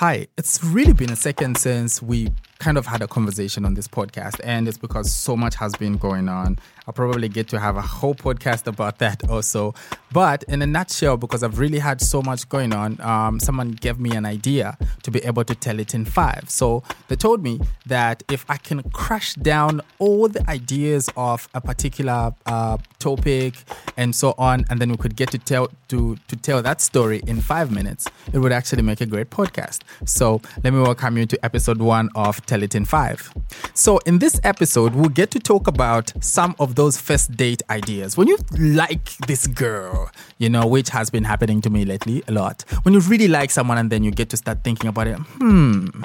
Hi, it's really been a second since we kind of had a conversation on this podcast, and it's because so much has been going on. I'll probably get to have a whole podcast about that also. But in a nutshell, because I've really had so much going on, um, someone gave me an idea to be able to tell it in five. So they told me that if I can crush down all the ideas of a particular uh, topic and so on, and then we could get to tell to to tell that story in five minutes, it would actually make a great podcast. So let me welcome you to episode one of Tell It in Five. So in this episode, we'll get to talk about some of those first date ideas. When you like this girl, you know, which has been happening to me lately a lot. When you really like someone and then you get to start thinking about it, hmm,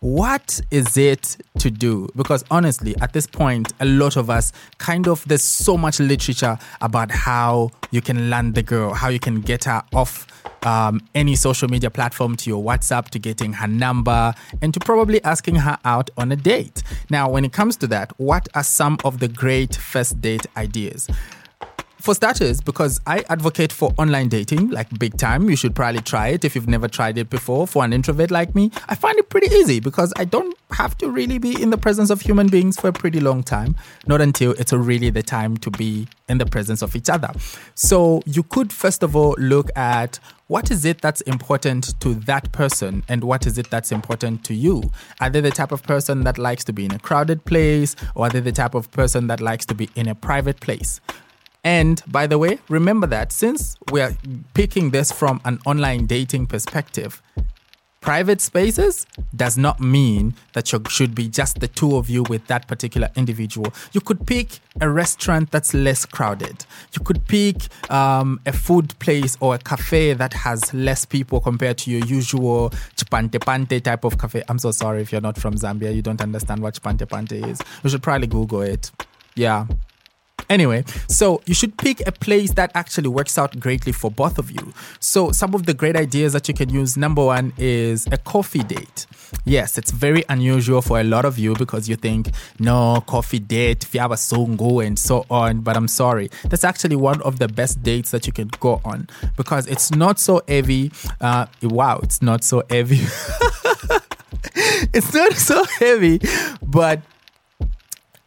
what is it to do? Because honestly, at this point, a lot of us kind of, there's so much literature about how you can land the girl, how you can get her off um, any social media platform to your WhatsApp, to getting her number, and to probably asking her out on a date. Now, when it comes to that, what are some of the great first date ideas? For starters, because I advocate for online dating, like big time, you should probably try it if you've never tried it before. For an introvert like me, I find it pretty easy because I don't have to really be in the presence of human beings for a pretty long time, not until it's really the time to be in the presence of each other. So you could first of all look at what is it that's important to that person and what is it that's important to you? Are they the type of person that likes to be in a crowded place or are they the type of person that likes to be in a private place? And by the way, remember that since we're picking this from an online dating perspective, private spaces does not mean that you should be just the two of you with that particular individual. You could pick a restaurant that's less crowded. You could pick um, a food place or a cafe that has less people compared to your usual chipante pante type of cafe. I'm so sorry if you're not from Zambia, you don't understand what chipante pante is. You should probably Google it. Yeah, Anyway, so you should pick a place that actually works out greatly for both of you. So, some of the great ideas that you can use number one is a coffee date. Yes, it's very unusual for a lot of you because you think, no, coffee date, fiaba songo, and so on. But I'm sorry, that's actually one of the best dates that you can go on because it's not so heavy. Uh, wow, it's not so heavy. it's not so heavy, but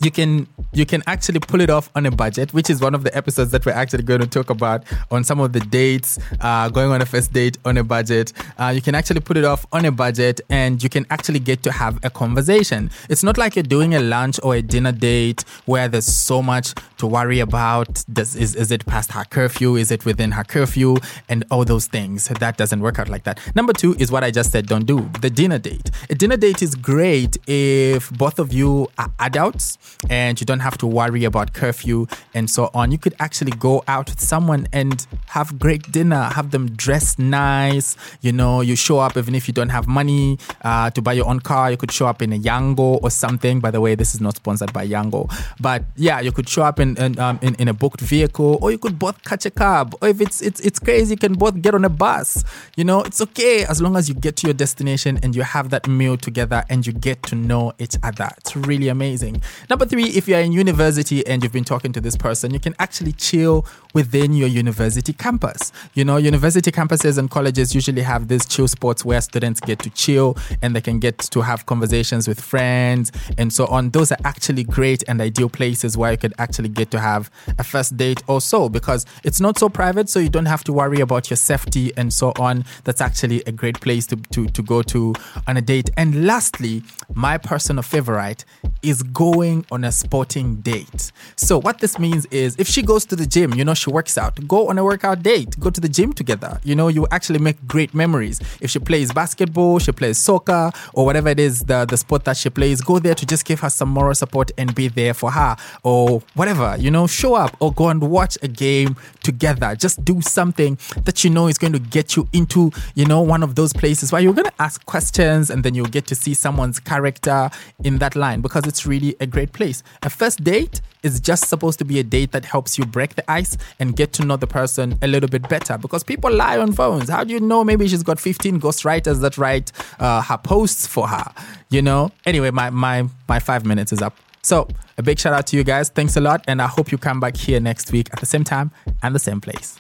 you can you can actually pull it off on a budget, which is one of the episodes that we're actually going to talk about on some of the dates, uh, going on a first date on a budget. Uh, you can actually put it off on a budget and you can actually get to have a conversation. It's not like you're doing a lunch or a dinner date where there's so much to worry about. Does, is, is it past her curfew? Is it within her curfew? And all those things. That doesn't work out like that. Number two is what I just said don't do the dinner date. A dinner date is great if both of you are adults and you don't have to worry about curfew and so on. You could actually go out with someone and have great dinner, have them dressed nice. You know, you show up even if you don't have money uh, to buy your own car. You could show up in a Yango or something. By the way, this is not sponsored by Yango, but yeah, you could show up in in, um, in, in a booked vehicle, or you could both catch a cab. Or if it's it's it's crazy, you can both get on a bus. You know, it's okay as long as you get to your destination and you have that meal together and you get to know each other. It's really amazing. Number three, if you're in university and you've been talking to this person, you can actually chill within your university campus. You know, university campuses and colleges usually have these chill spots where students get to chill and they can get to have conversations with friends and so on. Those are actually great and ideal places where you could actually get to have a first date or so because it's not so private, so you don't have to worry about your safety and so on. That's actually a great place to, to, to go to on a date. And lastly, my personal favorite is going on a sporting date. So, what this means is if she goes to the gym, you know, she works out, go on a workout date, go to the gym together. You know, you actually make great memories. If she plays basketball, she plays soccer, or whatever it is, the, the sport that she plays, go there to just give her some moral support and be there for her, or whatever, you know, show up or go and watch a game together. Just do something that you know is going to get you into, you know, one of those places where you're going to ask questions and then you'll get to see someone's character in that line because it's really a great place. A first date is just supposed to be a date that helps you break the ice and get to know the person a little bit better because people lie on phones. How do you know maybe she's got 15 ghostwriters that write uh, her posts for her? You know? Anyway, my, my, my five minutes is up. So, a big shout out to you guys. Thanks a lot. And I hope you come back here next week at the same time and the same place.